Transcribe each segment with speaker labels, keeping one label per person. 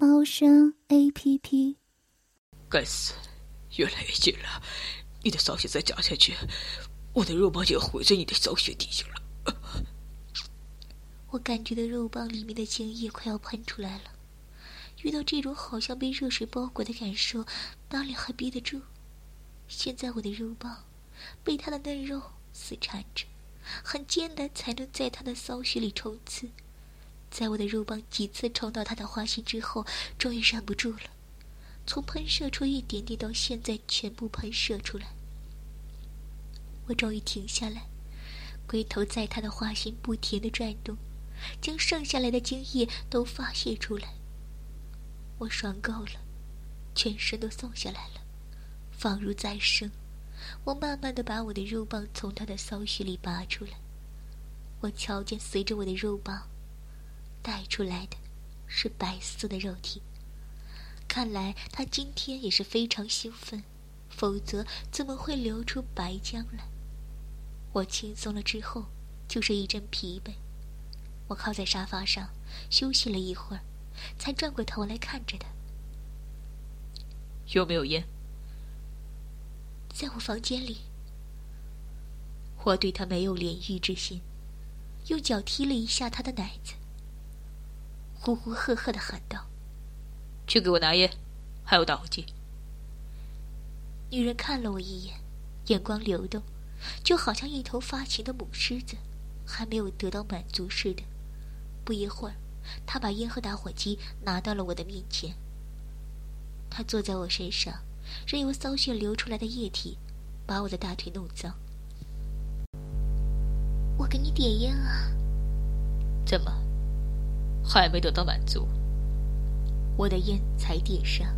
Speaker 1: 猫声 A P P。
Speaker 2: 该死，越来越近了！你的骚血再加下去，我的肉棒就要毁在你的骚血底下了。
Speaker 1: 我感觉到肉棒里面的精液快要喷出来了，遇到这种好像被热水包裹的感受，哪里还憋得住？现在我的肉棒被他的嫩肉死缠着。很艰难才能在他的骚穴里冲刺，在我的肉棒几次冲到他的花心之后，终于忍不住了，从喷射出一点点到现在全部喷射出来。我终于停下来，龟头在他的花心不停的转动，将剩下来的精液都发泄出来。我爽够了，全身都松下来了，仿如再生。我慢慢的把我的肉棒从他的骚穴里拔出来，我瞧见随着我的肉棒带出来的，是白色的肉体。看来他今天也是非常兴奋，否则怎么会流出白浆来？我轻松了之后，就是一阵疲惫。我靠在沙发上休息了一会儿，才转过头来看着他。
Speaker 2: 有没有烟？
Speaker 1: 在我房间里，我对他没有怜欲之心，用脚踢了一下他的奶子，呼呼喝喝的喊道：“
Speaker 2: 去给我拿烟，还有打火机。”
Speaker 1: 女人看了我一眼，眼光流动，就好像一头发情的母狮子，还没有得到满足似的。不一会儿，她把烟和打火机拿到了我的面前。她坐在我身上。任由骚穴流出来的液体把我的大腿弄脏。我给你点烟啊。
Speaker 2: 怎么，还没得到满足？
Speaker 1: 我的烟才点上，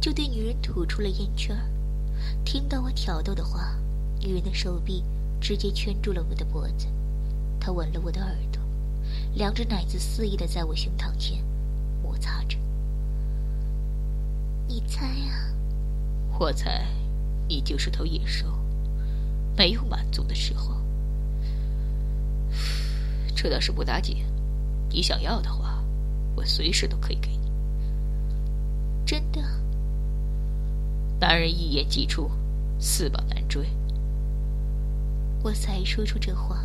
Speaker 1: 就对女人吐出了烟圈。听到我挑逗的话，女人的手臂直接圈住了我的脖子。她吻了我的耳朵，两只奶子肆意的在我胸膛前摩擦着。你猜啊？
Speaker 2: 我猜，你就是头野兽，没有满足的时候。这倒是不打紧，你想要的话，我随时都可以给你。
Speaker 1: 真的？
Speaker 2: 男人一言既出，驷马难追。
Speaker 1: 我才说出这话，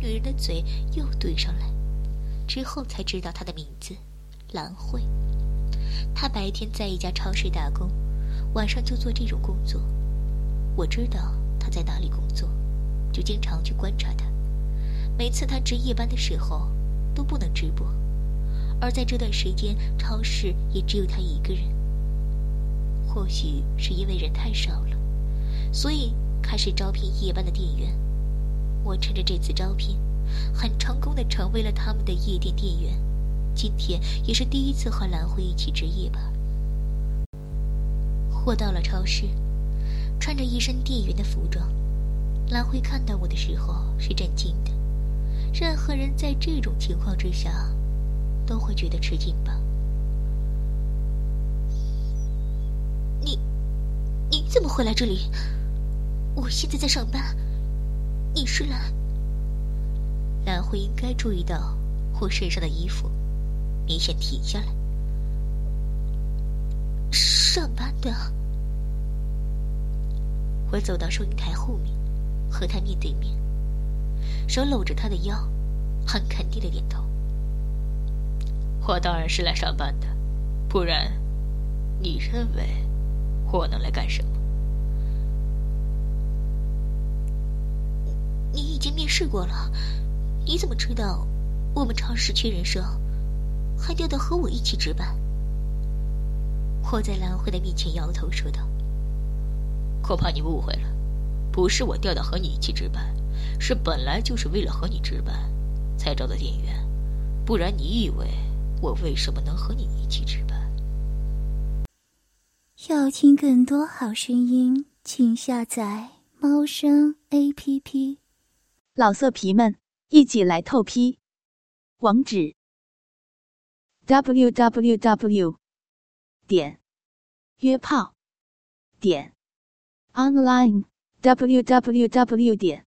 Speaker 1: 女人的嘴又对上来，之后才知道她的名字，兰慧。她白天在一家超市打工。晚上就做这种工作，我知道他在哪里工作，就经常去观察他。每次他值夜班的时候，都不能直播，而在这段时间，超市也只有他一个人。或许是因为人太少了，所以开始招聘夜班的店员。我趁着这次招聘，很成功的成为了他们的夜店店员。今天也是第一次和兰慧一起值夜班。我到了超市，穿着一身店员的服装。兰辉看到我的时候是震惊的。任何人在这种情况之下，都会觉得吃惊吧？你，你怎么会来这里？我现在在上班。你是兰？兰慧应该注意到我身上的衣服，明显停下来。上班的。我走到收银台后面，和他面对面，手搂着他的腰，很肯定的点头。
Speaker 2: 我当然是来上班的，不然，你认为我能来干什么？
Speaker 1: 你已经面试过了，你怎么知道我们超市缺人手，还调到和我一起值班？我在兰慧的面前摇头说道。
Speaker 2: 恐怕你误会了，不是我调到和你一起值班，是本来就是为了和你值班，才招的店员。不然你以为我为什么能和你一起值班？
Speaker 3: 要听更多好声音，请下载猫声 A P P。
Speaker 4: 老色皮们，一起来透批！网址：w w w 点约炮点 online w w w 点